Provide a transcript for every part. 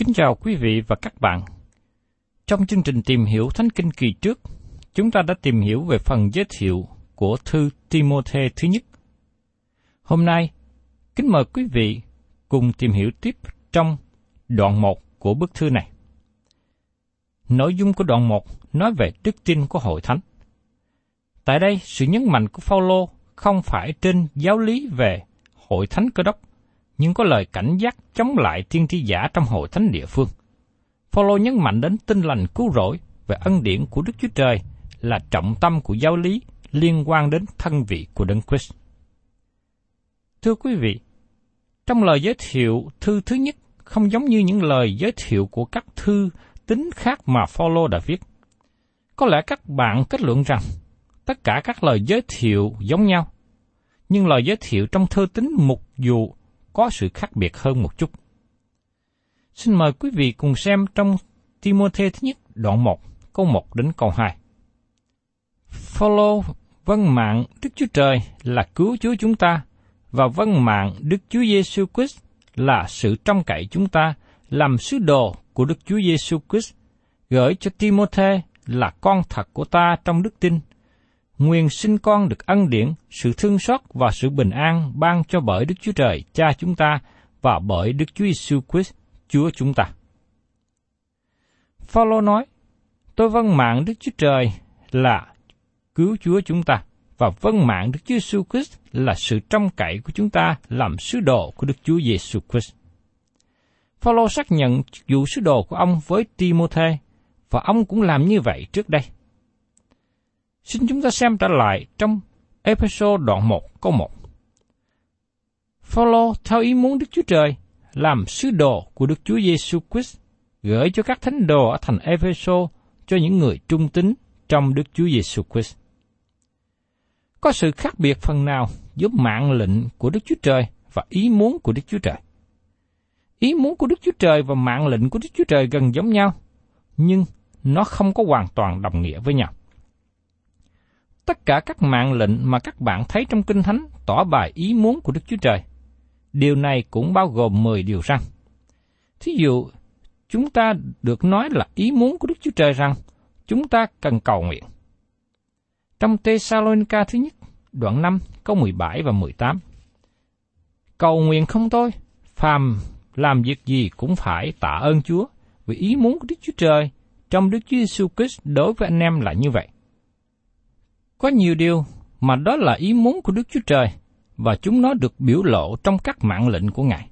Kính chào quý vị và các bạn. Trong chương trình tìm hiểu Thánh Kinh kỳ trước, chúng ta đã tìm hiểu về phần giới thiệu của thư Timôthê thứ nhất. Hôm nay, kính mời quý vị cùng tìm hiểu tiếp trong đoạn 1 của bức thư này. Nội dung của đoạn 1 nói về đức tin của hội thánh. Tại đây, sự nhấn mạnh của Phaolô không phải trên giáo lý về hội thánh cơ đốc, nhưng có lời cảnh giác chống lại tiên tri giả trong hội thánh địa phương. Phaolô nhấn mạnh đến tinh lành cứu rỗi và ân điển của Đức Chúa Trời là trọng tâm của giáo lý liên quan đến thân vị của Đấng Christ. Thưa quý vị, trong lời giới thiệu thư thứ nhất không giống như những lời giới thiệu của các thư tính khác mà Phaolô đã viết. Có lẽ các bạn kết luận rằng tất cả các lời giới thiệu giống nhau, nhưng lời giới thiệu trong thư tính mục dụ có sự khác biệt hơn một chút. Xin mời quý vị cùng xem trong Timôthê thứ nhất đoạn 1, câu 1 đến câu 2. Phaolô vâng mạng Đức Chúa Trời là cứu Chúa chúng ta và vâng mạng Đức Chúa Giêsu Christ là sự trông cậy chúng ta làm sứ đồ của Đức Chúa Giêsu Christ gửi cho Timôthê là con thật của ta trong đức tin. Nguyên sinh con được ân điển, sự thương xót và sự bình an ban cho bởi Đức Chúa Trời, Cha chúng ta và bởi Đức Chúa Giêsu Christ, Chúa chúng ta. Phaolô nói, tôi vâng mạng Đức Chúa Trời là cứu Chúa chúng ta và vâng mạng Đức Chúa Giêsu Christ là sự trông cậy của chúng ta làm sứ đồ của Đức Chúa Giêsu Christ. Phaolô xác nhận vụ sứ đồ của ông với Timôthê và ông cũng làm như vậy trước đây. Xin chúng ta xem trở lại trong episode đoạn 1 câu 1. Phaolô theo ý muốn Đức Chúa Trời làm sứ đồ của Đức Chúa Giêsu Christ gửi cho các thánh đồ ở thành Epheso cho những người trung tín trong Đức Chúa Giêsu Christ. Có sự khác biệt phần nào giữa mạng lệnh của Đức Chúa Trời và ý muốn của Đức Chúa Trời. Ý muốn của Đức Chúa Trời và mạng lệnh của Đức Chúa Trời gần giống nhau, nhưng nó không có hoàn toàn đồng nghĩa với nhau. Tất cả các mạng lệnh mà các bạn thấy trong Kinh Thánh tỏ bài ý muốn của Đức Chúa Trời. Điều này cũng bao gồm 10 điều răn. Thí dụ, chúng ta được nói là ý muốn của Đức Chúa Trời rằng chúng ta cần cầu nguyện. Trong Thessalonica thứ nhất, đoạn 5, câu 17 và 18. Cầu nguyện không thôi, phàm làm việc gì cũng phải tạ ơn Chúa, vì ý muốn của Đức Chúa Trời trong Đức Chúa Giêsu Christ đối với anh em là như vậy. Có nhiều điều mà đó là ý muốn của Đức Chúa Trời và chúng nó được biểu lộ trong các mạng lệnh của Ngài.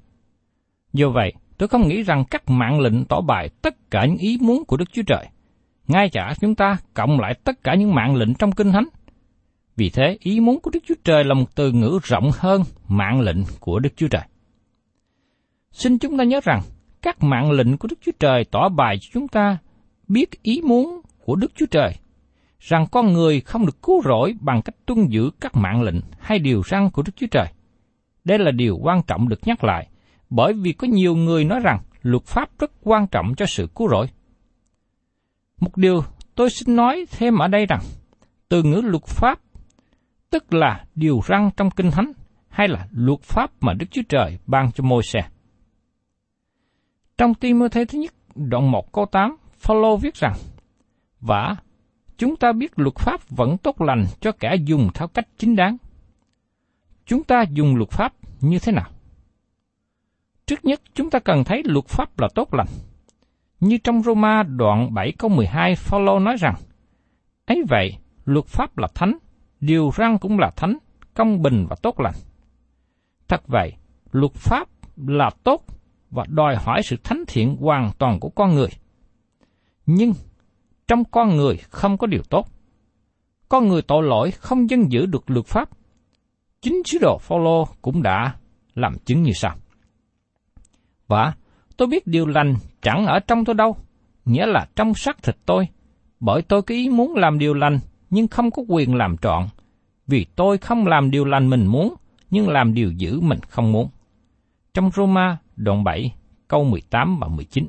Do vậy, tôi không nghĩ rằng các mạng lệnh tỏ bài tất cả những ý muốn của Đức Chúa Trời. Ngay cả chúng ta cộng lại tất cả những mạng lệnh trong Kinh Thánh. Vì thế, ý muốn của Đức Chúa Trời là một từ ngữ rộng hơn mạng lệnh của Đức Chúa Trời. Xin chúng ta nhớ rằng, các mạng lệnh của Đức Chúa Trời tỏ bài cho chúng ta biết ý muốn của Đức Chúa Trời, rằng con người không được cứu rỗi bằng cách tuân giữ các mạng lệnh hay điều răn của Đức Chúa Trời. Đây là điều quan trọng được nhắc lại, bởi vì có nhiều người nói rằng luật pháp rất quan trọng cho sự cứu rỗi. Một điều tôi xin nói thêm ở đây rằng, từ ngữ luật pháp, tức là điều răn trong Kinh Thánh, hay là luật pháp mà Đức Chúa Trời ban cho môi xe. Trong Timothy thứ nhất, đoạn 1 câu 8, Phaolô viết rằng, Và chúng ta biết luật pháp vẫn tốt lành cho kẻ dùng theo cách chính đáng. Chúng ta dùng luật pháp như thế nào? Trước nhất, chúng ta cần thấy luật pháp là tốt lành. Như trong Roma đoạn 7 câu 12, Phaolô nói rằng, ấy vậy, luật pháp là thánh, điều răn cũng là thánh, công bình và tốt lành. Thật vậy, luật pháp là tốt và đòi hỏi sự thánh thiện hoàn toàn của con người. Nhưng trong con người không có điều tốt. Con người tội lỗi không dân giữ được luật pháp. Chính sứ đồ Phaolô cũng đã làm chứng như sau. Và tôi biết điều lành chẳng ở trong tôi đâu, nghĩa là trong xác thịt tôi, bởi tôi có ý muốn làm điều lành nhưng không có quyền làm trọn, vì tôi không làm điều lành mình muốn, nhưng làm điều dữ mình không muốn. Trong Roma đoạn 7, câu 18 và 19.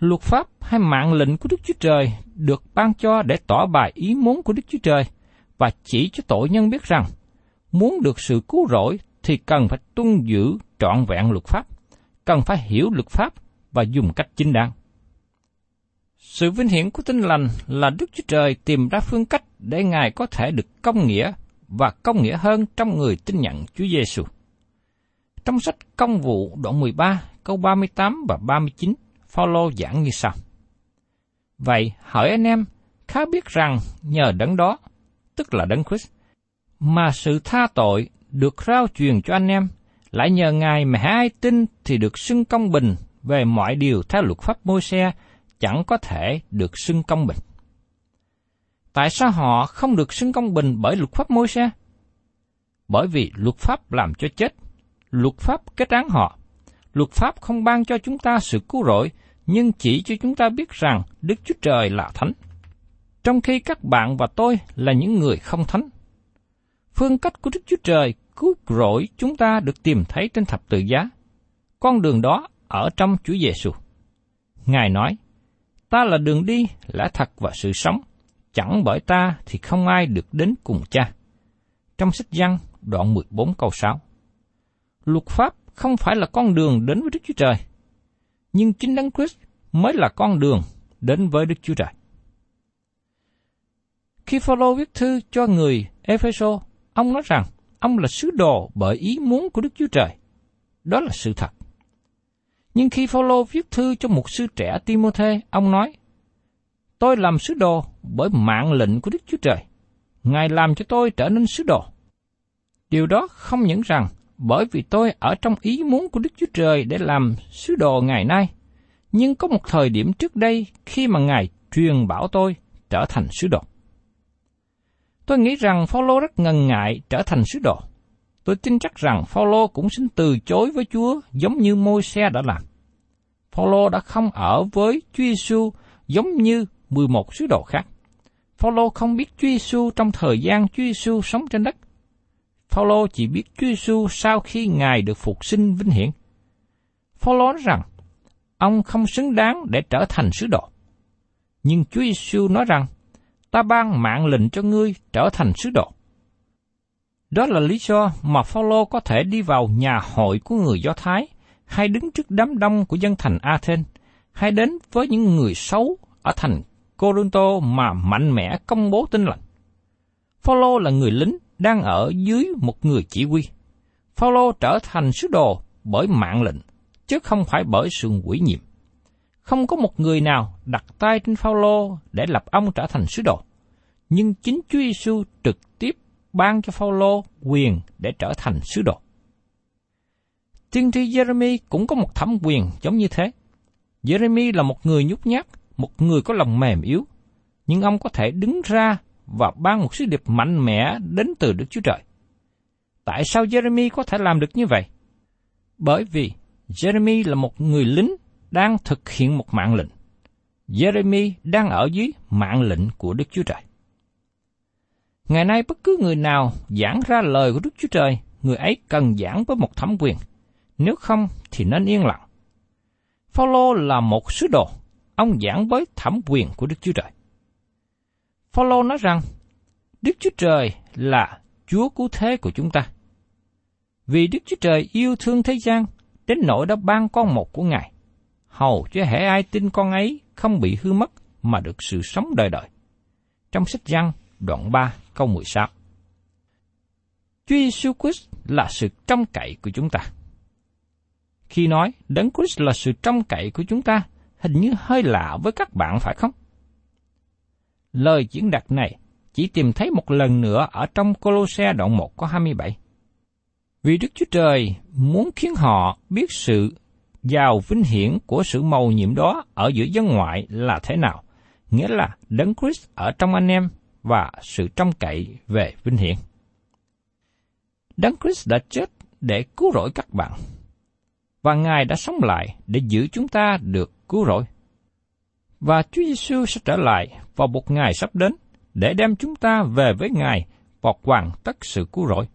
Luật pháp hay mạng lệnh của Đức Chúa Trời được ban cho để tỏ bài ý muốn của Đức Chúa Trời và chỉ cho tội nhân biết rằng muốn được sự cứu rỗi thì cần phải tuân giữ trọn vẹn luật pháp, cần phải hiểu luật pháp và dùng cách chính đáng. Sự vinh hiển của tinh lành là Đức Chúa Trời tìm ra phương cách để Ngài có thể được công nghĩa và công nghĩa hơn trong người tin nhận Chúa Giêsu. Trong sách Công vụ đoạn 13, câu 38 và 39, Phaolô giảng như sau. Vậy, hỏi anh em, khá biết rằng nhờ đấng đó, tức là đấng Christ, mà sự tha tội được rao truyền cho anh em, lại nhờ Ngài mà ai tin thì được xưng công bình về mọi điều theo luật pháp môi xe chẳng có thể được xưng công bình. Tại sao họ không được xưng công bình bởi luật pháp môi xe? Bởi vì luật pháp làm cho chết, luật pháp kết án họ. Luật pháp không ban cho chúng ta sự cứu rỗi, nhưng chỉ cho chúng ta biết rằng Đức Chúa Trời là thánh. Trong khi các bạn và tôi là những người không thánh. Phương cách của Đức Chúa Trời cứu rỗi chúng ta được tìm thấy trên thập tự giá. Con đường đó ở trong Chúa Giêsu. Ngài nói, ta là đường đi, lẽ thật và sự sống, chẳng bởi ta thì không ai được đến cùng cha. Trong sách Giăng, đoạn 14 câu 6. Luật pháp không phải là con đường đến với Đức Chúa Trời, nhưng chính Đấng Christ mới là con đường đến với Đức Chúa Trời. Khi Phaolô viết thư cho người Epheso, ông nói rằng ông là sứ đồ bởi ý muốn của Đức Chúa Trời. Đó là sự thật. Nhưng khi Phaolô viết thư cho một sư trẻ Timôthê, ông nói: Tôi làm sứ đồ bởi mạng lệnh của Đức Chúa Trời. Ngài làm cho tôi trở nên sứ đồ. Điều đó không những rằng bởi vì tôi ở trong ý muốn của Đức Chúa Trời để làm sứ đồ ngày nay, nhưng có một thời điểm trước đây khi mà Ngài truyền bảo tôi trở thành sứ đồ. Tôi nghĩ rằng Phaolô rất ngần ngại trở thành sứ đồ. Tôi tin chắc rằng Phaolô cũng xin từ chối với Chúa giống như Môi-se đã làm. Phaolô đã không ở với Chúa Giêsu giống như 11 sứ đồ khác. Phaolô không biết Chúa Giêsu trong thời gian Chúa Giêsu sống trên đất. Phaolô chỉ biết Chúa Giêsu sau khi Ngài được phục sinh vinh hiển. Phaolô nói rằng ông không xứng đáng để trở thành sứ đồ. Nhưng Chúa Giêsu nói rằng ta ban mạng lệnh cho ngươi trở thành sứ đồ. Đó là lý do mà Phaolô có thể đi vào nhà hội của người Do Thái, hay đứng trước đám đông của dân thành Athens, hay đến với những người xấu ở thành Corinto mà mạnh mẽ công bố tin lành. Phaolô là người lính đang ở dưới một người chỉ huy. Phaolô trở thành sứ đồ bởi mạng lệnh, chứ không phải bởi sự quỷ nhiệm. không có một người nào đặt tay trên Phaolô để lập ông trở thành sứ đồ, nhưng chính Chúa Giêsu trực tiếp ban cho Phaolô quyền để trở thành sứ đồ. Tiên tri Jeremy cũng có một thẩm quyền giống như thế. Jeremy là một người nhút nhát, một người có lòng mềm yếu, nhưng ông có thể đứng ra và ban một sứ điệp mạnh mẽ đến từ Đức Chúa Trời. Tại sao Jeremy có thể làm được như vậy? Bởi vì Jeremy là một người lính đang thực hiện một mạng lệnh. Jeremy đang ở dưới mạng lệnh của Đức Chúa Trời. Ngày nay bất cứ người nào giảng ra lời của Đức Chúa Trời, người ấy cần giảng với một thẩm quyền. Nếu không thì nên yên lặng. Phaolô là một sứ đồ, ông giảng với thẩm quyền của Đức Chúa Trời. Phaolô nói rằng, Đức Chúa Trời là Chúa cứu thế của chúng ta. Vì Đức Chúa Trời yêu thương thế gian, đến nỗi đã ban con một của Ngài, hầu cho hễ ai tin con ấy không bị hư mất mà được sự sống đời đời. Trong sách Giăng, đoạn 3, câu 16. Chúa Giêsu Christ là sự trông cậy của chúng ta. Khi nói Đấng Christ là sự trông cậy của chúng ta, hình như hơi lạ với các bạn phải không? Lời diễn đạt này chỉ tìm thấy một lần nữa ở trong Colosse đoạn 1 có 27. Vì Đức Chúa Trời muốn khiến họ biết sự giàu vinh hiển của sự màu nhiệm đó ở giữa dân ngoại là thế nào, nghĩa là Đấng Christ ở trong anh em và sự trông cậy về vinh hiển. Đấng Christ đã chết để cứu rỗi các bạn, và Ngài đã sống lại để giữ chúng ta được cứu rỗi. Và Chúa Giêsu sẽ trở lại vào một ngày sắp đến để đem chúng ta về với Ngài và hoàn tất sự cứu rỗi.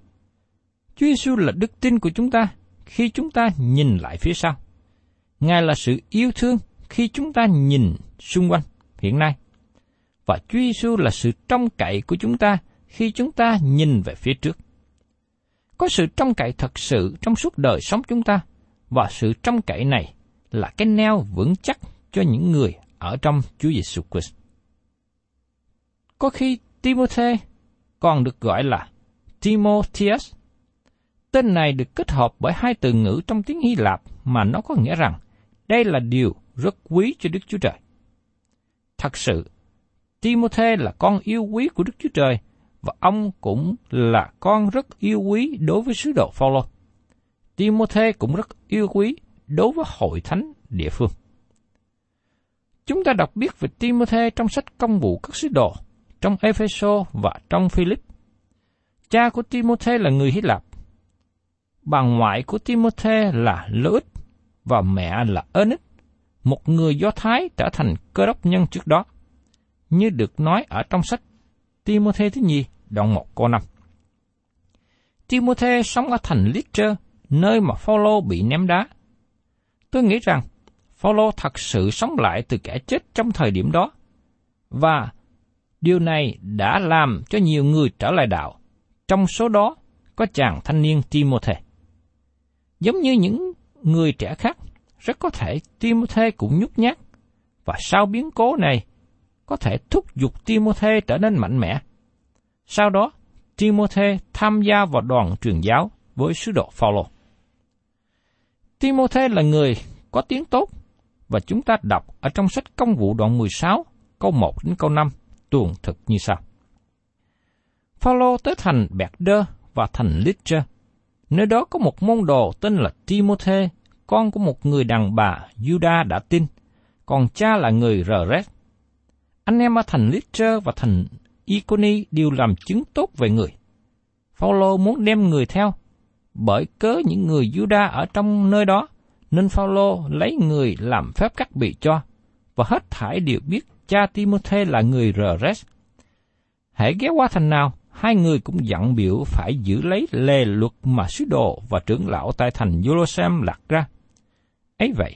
Chúa Giêsu là đức tin của chúng ta khi chúng ta nhìn lại phía sau. Ngài là sự yêu thương khi chúng ta nhìn xung quanh hiện nay. Và Chúa Giêsu là sự trông cậy của chúng ta khi chúng ta nhìn về phía trước. Có sự trông cậy thật sự trong suốt đời sống chúng ta, và sự trông cậy này là cái neo vững chắc cho những người ở trong Chúa Giêsu Christ. Có khi Timothy còn được gọi là Timotheus. Tên này được kết hợp bởi hai từ ngữ trong tiếng Hy Lạp mà nó có nghĩa rằng đây là điều rất quý cho Đức Chúa Trời. Thật sự, Timothy là con yêu quý của Đức Chúa Trời và ông cũng là con rất yêu quý đối với sứ đồ Phaolô. Timothy cũng rất yêu quý đối với hội thánh địa phương. Chúng ta đọc biết về Timothy trong sách công vụ các sứ đồ, trong Epheso và trong Philip. Cha của Timothy là người Hy Lạp. Bà ngoại của Timothy là Lois và mẹ là Ernest, một người Do Thái trở thành cơ đốc nhân trước đó, như được nói ở trong sách Timothy thứ nhì, đoạn 1 câu 5. Timothy sống ở thành Lystra, nơi mà Phaolô bị ném đá. Tôi nghĩ rằng Phaolô thật sự sống lại từ kẻ chết trong thời điểm đó, và điều này đã làm cho nhiều người trở lại đạo. Trong số đó có chàng thanh niên Timothy. Giống như những người trẻ khác, rất có thể Timothy cũng nhút nhát, và sau biến cố này, có thể thúc giục Timothy trở nên mạnh mẽ. Sau đó, Timothy tham gia vào đoàn truyền giáo với sứ đồ Phaolô. Timothy là người có tiếng tốt, và chúng ta đọc ở trong sách công vụ đoạn 16, câu 1 đến câu 5, tuồng thực như sau. Phaolô tới thành Bẹt Đơ và thành Lystra. Nơi đó có một môn đồ tên là Timothy, con của một người đàn bà Juda đã tin, còn cha là người Reret. Anh em ở thành Lystra và thành Iconi đều làm chứng tốt về người. Phaolô muốn đem người theo, bởi cớ những người Juda ở trong nơi đó, nên Phaolô lấy người làm phép cắt bị cho, và hết thảy đều biết cha Timôthê là người Reret. Hãy ghé qua thành nào, hai người cũng dặn biểu phải giữ lấy lề luật mà sứ đồ và trưởng lão tại thành Jerusalem lạc ra. ấy vậy,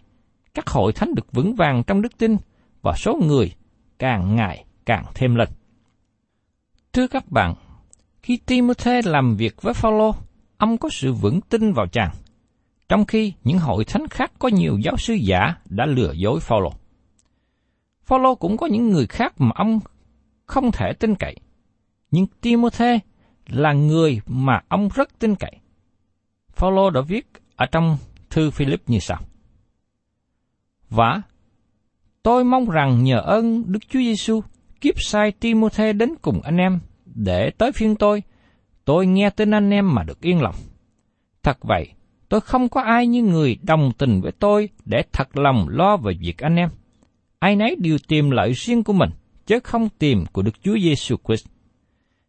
các hội thánh được vững vàng trong đức tin và số người càng ngày càng thêm lên. Thưa các bạn, khi Timothy làm việc với Phaolô, ông có sự vững tin vào chàng, trong khi những hội thánh khác có nhiều giáo sư giả đã lừa dối Phaolô. Phaolô cũng có những người khác mà ông không thể tin cậy, nhưng Timothy là người mà ông rất tin cậy. Phaolô đã viết ở trong thư Philip như sau: Và Tôi mong rằng nhờ ơn Đức Chúa Giêsu kiếp sai Timothy đến cùng anh em để tới phiên tôi, tôi nghe tin anh em mà được yên lòng. Thật vậy, tôi không có ai như người đồng tình với tôi để thật lòng lo về việc anh em. Ai nấy đều tìm lợi riêng của mình, chứ không tìm của Đức Chúa Giêsu Christ.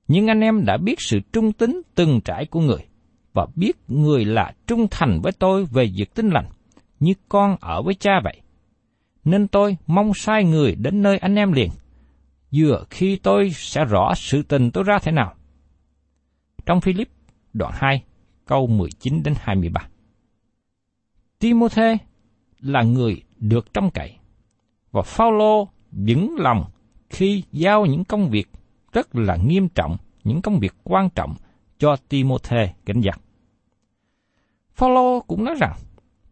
Nhưng anh em đã biết sự trung tín từng trải của người, và biết người là trung thành với tôi về việc tin lành, như con ở với cha vậy. Nên tôi mong sai người đến nơi anh em liền, vừa khi tôi sẽ rõ sự tình tôi ra thế nào. Trong Philip đoạn 2, câu 19 đến 23. Timothy là người được trông cậy, và Phaolô vững lòng khi giao những công việc rất là nghiêm trọng, những công việc quan trọng cho Timothy cảnh giác. Phaolô cũng nói rằng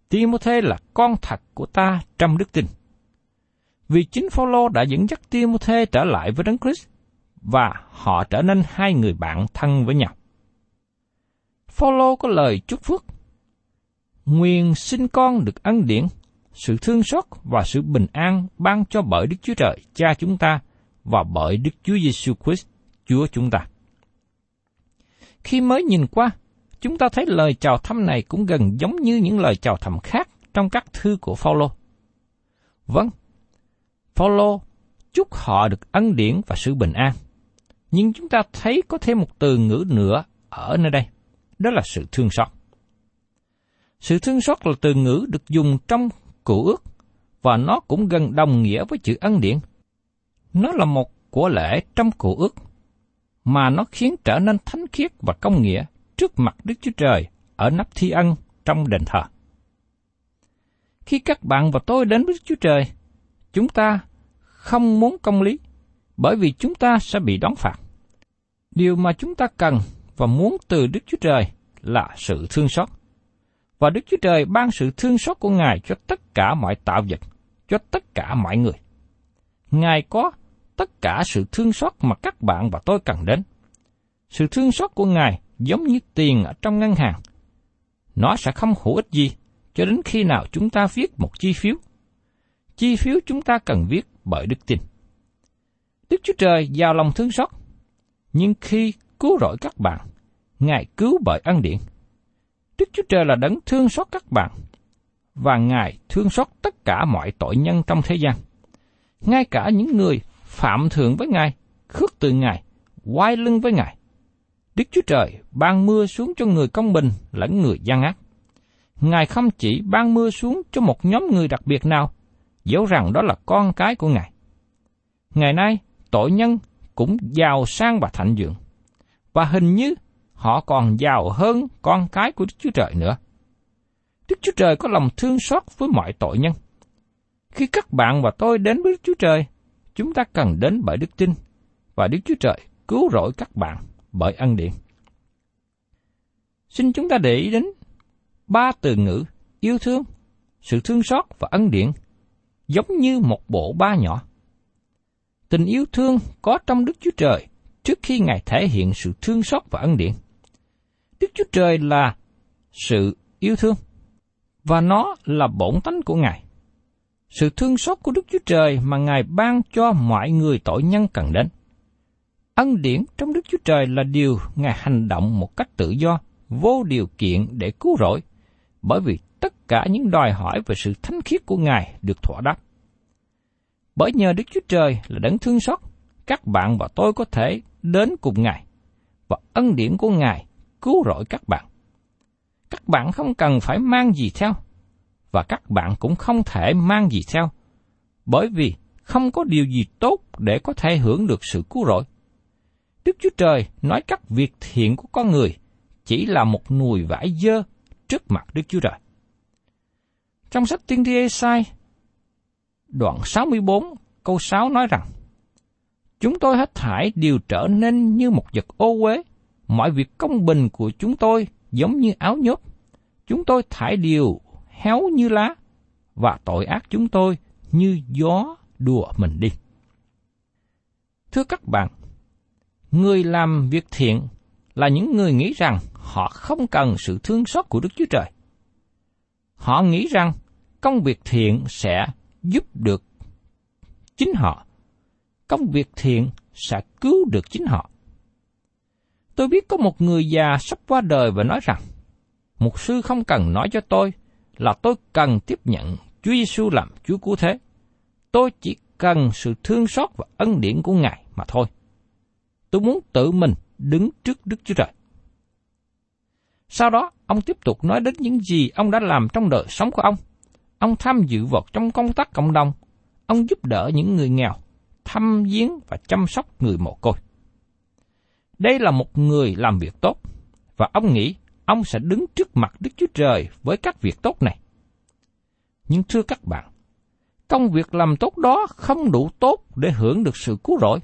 Timothy là con thật của ta trong đức tin. Vì chính Phaolô đã dẫn dắt Timothy trở lại với Đấng Christ và họ trở nên hai người bạn thân với nhau. Phaolô có lời chúc phước. Nguyện xin con được ân điển, sự thương xót và sự bình an ban cho bởi Đức Chúa Trời, Cha chúng ta và bởi Đức Chúa Giêsu Christ, Chúa chúng ta. Khi mới nhìn qua, chúng ta thấy lời chào thăm này cũng gần giống như những lời chào thăm khác trong các thư của Phaolô. Vâng, Phaolô chúc họ được ân điển và sự bình an. Nhưng chúng ta thấy có thêm một từ ngữ nữa ở nơi đây, đó là sự thương xót. Sự thương xót là từ ngữ được dùng trong cựu ước và nó cũng gần đồng nghĩa với chữ ân điển. Nó là một của lễ trong cựu ước mà nó khiến trở nên thánh khiết và công nghĩa trước mặt Đức Chúa Trời ở nắp thi ân trong đền thờ. Khi các bạn và tôi đến với Đức Chúa Trời, chúng ta không muốn công lý, bởi vì chúng ta sẽ bị đón phạt. Điều mà chúng ta cần và muốn từ Đức Chúa Trời là sự thương xót. Và Đức Chúa Trời ban sự thương xót của Ngài cho tất cả mọi tạo vật, cho tất cả mọi người. Ngài có tất cả sự thương xót mà các bạn và tôi cần đến. Sự thương xót của Ngài giống như tiền ở trong ngân hàng. Nó sẽ không hữu ích gì cho đến khi nào chúng ta viết một chi phiếu. Chi phiếu chúng ta cần viết bởi đức tin. Đức Chúa Trời giàu lòng thương xót, nhưng khi cứu rỗi các bạn, Ngài cứu bởi ân điển. Đức Chúa Trời là đấng thương xót các bạn, và Ngài thương xót tất cả mọi tội nhân trong thế gian. Ngay cả những người phạm thượng với Ngài, khước từ Ngài, quay lưng với Ngài. Đức Chúa Trời ban mưa xuống cho người công bình lẫn người gian ác. Ngài không chỉ ban mưa xuống cho một nhóm người đặc biệt nào, dẫu rằng đó là con cái của Ngài. Ngày nay, tội nhân cũng giàu sang và thạnh vượng, và hình như họ còn giàu hơn con cái của Đức Chúa Trời nữa. Đức Chúa Trời có lòng thương xót với mọi tội nhân. Khi các bạn và tôi đến với Đức Chúa Trời, chúng ta cần đến bởi đức tin, và Đức Chúa Trời cứu rỗi các bạn bởi ân điển. Xin chúng ta để ý đến ba từ ngữ yêu thương, sự thương xót và ân điển giống như một bộ ba nhỏ. Tình yêu thương có trong Đức Chúa Trời trước khi Ngài thể hiện sự thương xót và ân điển. Đức Chúa Trời là sự yêu thương, và nó là bổn tánh của Ngài. Sự thương xót của Đức Chúa Trời mà Ngài ban cho mọi người tội nhân cần đến. Ân điển trong Đức Chúa Trời là điều Ngài hành động một cách tự do, vô điều kiện để cứu rỗi, bởi vì tất cả những đòi hỏi về sự thánh khiết của Ngài được thỏa đáp. Bởi nhờ Đức Chúa Trời là đấng thương xót, các bạn và tôi có thể đến cùng Ngài, và ân điển của Ngài cứu rỗi các bạn. Các bạn không cần phải mang gì theo, và các bạn cũng không thể mang gì theo, bởi vì không có điều gì tốt để có thể hưởng được sự cứu rỗi. Đức Chúa Trời nói các việc thiện của con người chỉ là một nùi vải dơ trước mặt Đức Chúa Trời. Trong sách tiên tri Esai, đoạn 64, câu 6 nói rằng, Chúng tôi hết thải đều trở nên như một vật ô uế, mọi việc công bình của chúng tôi giống như áo nhốt. Chúng tôi thải điều héo như lá, và tội ác chúng tôi như gió đùa mình đi. Thưa các bạn, người làm việc thiện là những người nghĩ rằng họ không cần sự thương xót của Đức Chúa Trời. Họ nghĩ rằng công việc thiện sẽ giúp được chính họ. Công việc thiện sẽ cứu được chính họ. Tôi biết có một người già sắp qua đời và nói rằng, Mục sư không cần nói cho tôi là tôi cần tiếp nhận Chúa Giêsu làm Chúa cứu thế. Tôi chỉ cần sự thương xót và ân điển của Ngài mà thôi. Tôi muốn tự mình đứng trước Đức Chúa Trời. Sau đó, ông tiếp tục nói đến những gì ông đã làm trong đời sống của ông. Ông tham dự vào trong công tác cộng đồng. Ông giúp đỡ những người nghèo, thăm viếng và chăm sóc người mồ côi. Đây là một người làm việc tốt, và ông nghĩ ông sẽ đứng trước mặt Đức Chúa Trời với các việc tốt này. Nhưng thưa các bạn, công việc làm tốt đó không đủ tốt để hưởng được sự cứu rỗi.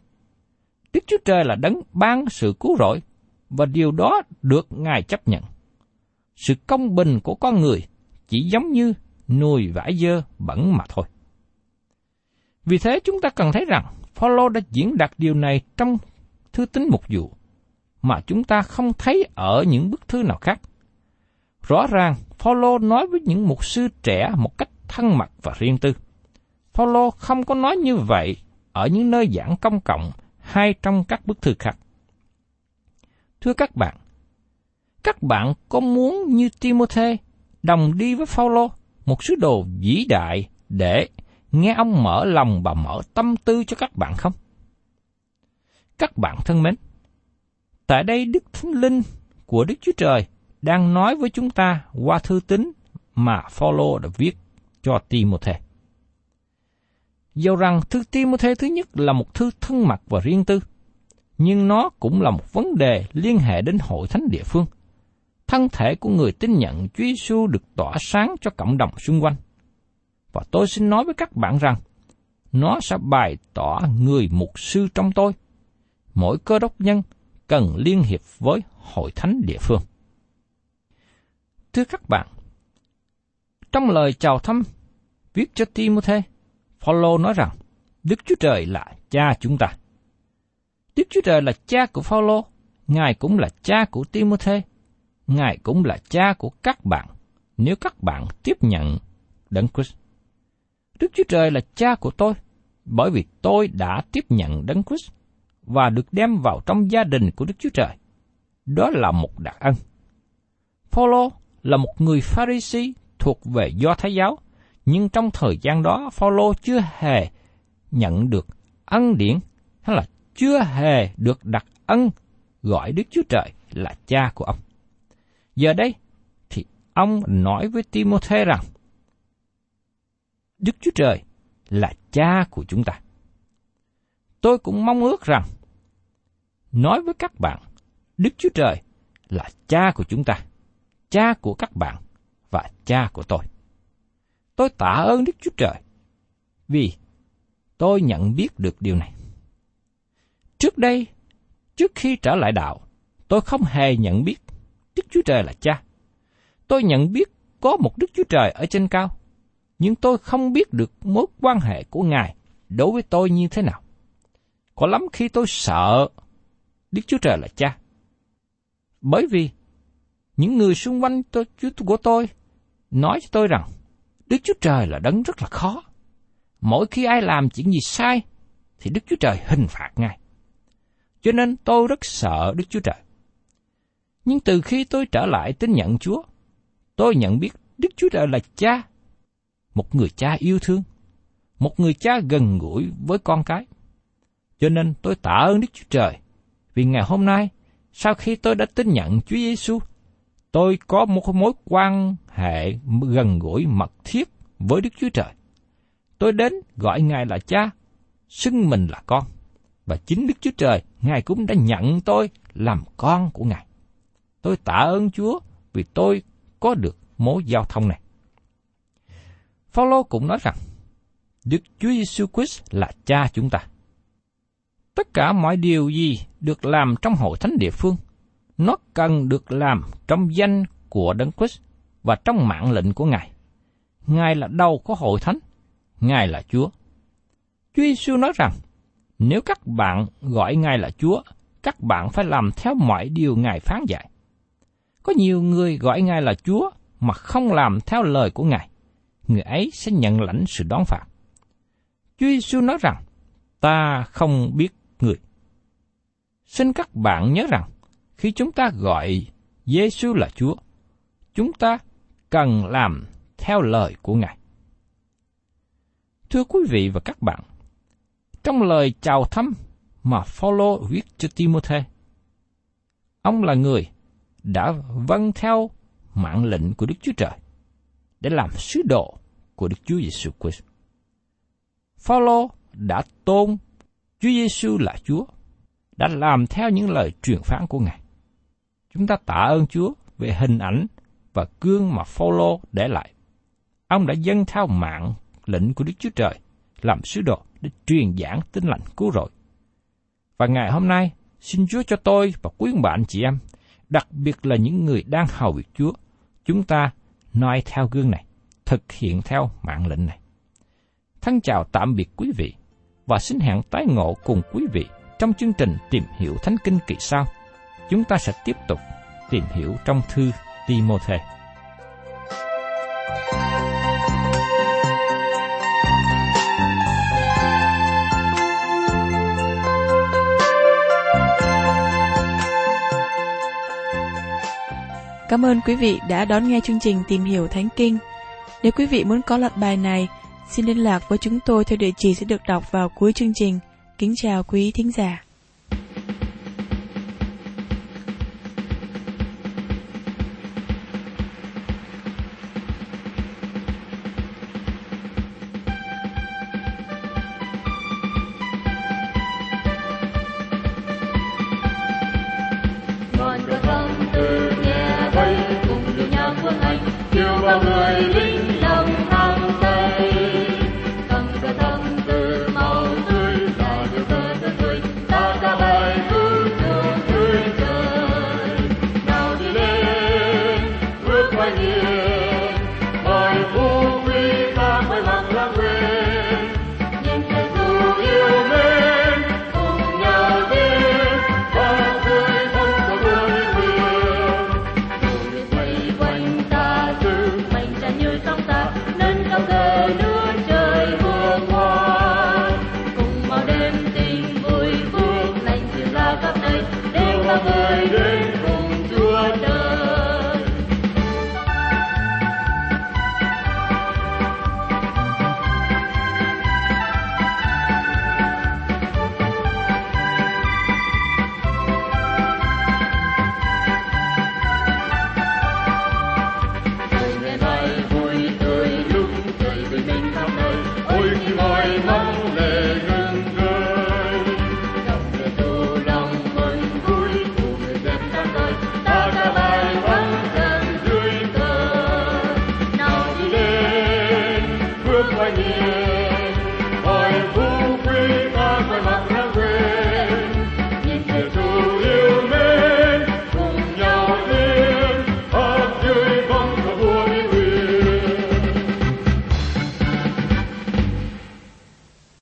Đức Chúa Trời là đấng ban sự cứu rỗi, và điều đó được Ngài chấp nhận. Sự công bình của con người chỉ giống như nuôi vải dơ bẩn mà thôi. Vì thế chúng ta cần thấy rằng Phaolô đã diễn đạt điều này trong thư tín mục vụ mà chúng ta không thấy ở những bức thư nào khác. Rõ ràng, Phaolô nói với những mục sư trẻ một cách thân mật và riêng tư. Phaolô không có nói như vậy ở những nơi giảng công cộng hay trong các bức thư khác. Thưa các bạn, các bạn có muốn như Timothy đồng đi với Phaolô, một sứ đồ vĩ đại để nghe ông mở lòng và mở tâm tư cho các bạn không? Các bạn thân mến, tại đây Đức Thánh Linh của Đức Chúa Trời đang nói với chúng ta qua thư tín mà Phaolô đã viết cho Timothy. Dẫu rằng thư Timothy thứ nhất là một thư thân mật và riêng tư, nhưng nó cũng là một vấn đề liên hệ đến hội thánh địa phương. Thân thể của người tin nhận Chúa Giêsu được tỏa sáng cho cộng đồng xung quanh. Và tôi xin nói với các bạn rằng, nó sẽ bày tỏ người mục sư trong tôi. Mỗi cơ đốc nhân cần liên hiệp với hội thánh địa phương. Thưa các bạn, trong lời chào thăm viết cho Timothy, Phaolô nói rằng Đức Chúa Trời là cha chúng ta. Đức Chúa Trời là cha của Phaolô, Ngài cũng là cha của Timothy, Ngài cũng là cha của các bạn nếu các bạn tiếp nhận Đấng Christ. Đức Chúa Trời là cha của tôi, bởi vì tôi đã tiếp nhận Đấng Christ và được đem vào trong gia đình của Đức Chúa Trời. Đó là một đặc ân. Phaolô là một người Pharisee thuộc về Do Thái giáo, nhưng trong thời gian đó Phaolô chưa hề nhận được ân điển hay là chưa hề được đặt ân gọi Đức Chúa Trời là cha của ông. Giờ đây thì ông nói với Timothy rằng Đức Chúa Trời là cha của chúng ta. Tôi cũng mong ước rằng nói với các bạn Đức Chúa Trời là cha của chúng ta, cha của các bạn và cha của tôi. Tôi tạ ơn Đức Chúa Trời vì tôi nhận biết được điều này. Trước đây, trước khi trở lại đạo, tôi không hề nhận biết Đức Chúa Trời là cha. Tôi nhận biết có một Đức Chúa Trời ở trên cao, nhưng tôi không biết được mối quan hệ của Ngài đối với tôi như thế nào. Có lắm khi tôi sợ Đức Chúa Trời là cha. Bởi vì những người xung quanh tôi, của tôi nói cho tôi rằng Đức Chúa Trời là đấng rất là khó. Mỗi khi ai làm chuyện gì sai thì Đức Chúa Trời hình phạt ngay. Cho nên tôi rất sợ Đức Chúa Trời. Nhưng từ khi tôi trở lại tin nhận Chúa, tôi nhận biết Đức Chúa Trời là cha, một người cha yêu thương, một người cha gần gũi với con cái. Cho nên tôi tạ ơn Đức Chúa Trời vì ngày hôm nay, sau khi tôi đã tin nhận Chúa Giêsu, tôi có một mối quan hệ gần gũi mật thiết với Đức Chúa Trời. Tôi đến gọi Ngài là cha, xưng mình là con. Và chính Đức Chúa Trời, Ngài cũng đã nhận tôi làm con của Ngài. Tôi tạ ơn Chúa vì tôi có được mối giao thông này. Phaolô cũng nói rằng, Đức Chúa Giêsu Christ là cha chúng ta. Tất cả mọi điều gì được làm trong hội thánh địa phương, nó cần được làm trong danh của Đấng Christ và trong mạng lệnh của Ngài. Ngài là đầu của hội thánh, Ngài là Chúa. Chúa Giêsu nói rằng, nếu các bạn gọi Ngài là Chúa, các bạn phải làm theo mọi điều Ngài phán dạy. Có nhiều người gọi Ngài là Chúa mà không làm theo lời của Ngài. Người ấy sẽ nhận lãnh sự đón phạt. Chúa Giêsu nói rằng, ta không biết. Xin các bạn nhớ rằng, khi chúng ta gọi Giêsu là Chúa, chúng ta cần làm theo lời của Ngài. Thưa quý vị và các bạn, trong lời chào thăm mà Phaolô viết cho Timôthê, ông là người đã vâng theo mạng lệnh của Đức Chúa Trời để làm sứ đồ của Đức Chúa Giêsu Christ. Phaolô đã tôn Chúa Giêsu là Chúa, đã làm theo những lời truyền phán của Ngài. Chúng ta tạ ơn Chúa về hình ảnh và gương mà Phaolô để lại. Ông đã dâng theo mạng lệnh của Đức Chúa Trời làm sứ đồ để truyền giảng tin lành cứu rỗi. Và ngày hôm nay, xin Chúa cho tôi và quý bạn chị em, đặc biệt là những người đang hầu việc Chúa, chúng ta noi theo gương này, thực hiện theo mạng lệnh này. Thân chào tạm biệt quý vị và xin hẹn tái ngộ cùng quý vị trong chương trình tìm hiểu Thánh Kinh kỳ sau. Chúng ta sẽ tiếp tục tìm hiểu trong thư Timothy. Cảm ơn quý vị đã đón nghe chương trình Tìm hiểu Thánh Kinh. Nếu quý vị muốn có loạt bài này, xin liên lạc với chúng tôi theo địa chỉ sẽ được đọc vào cuối chương trình. Kính chào quý thính giả. ngọn cờ thông từ nhẹ bay cùng điệu nhạc quân anh yêu bao người lính.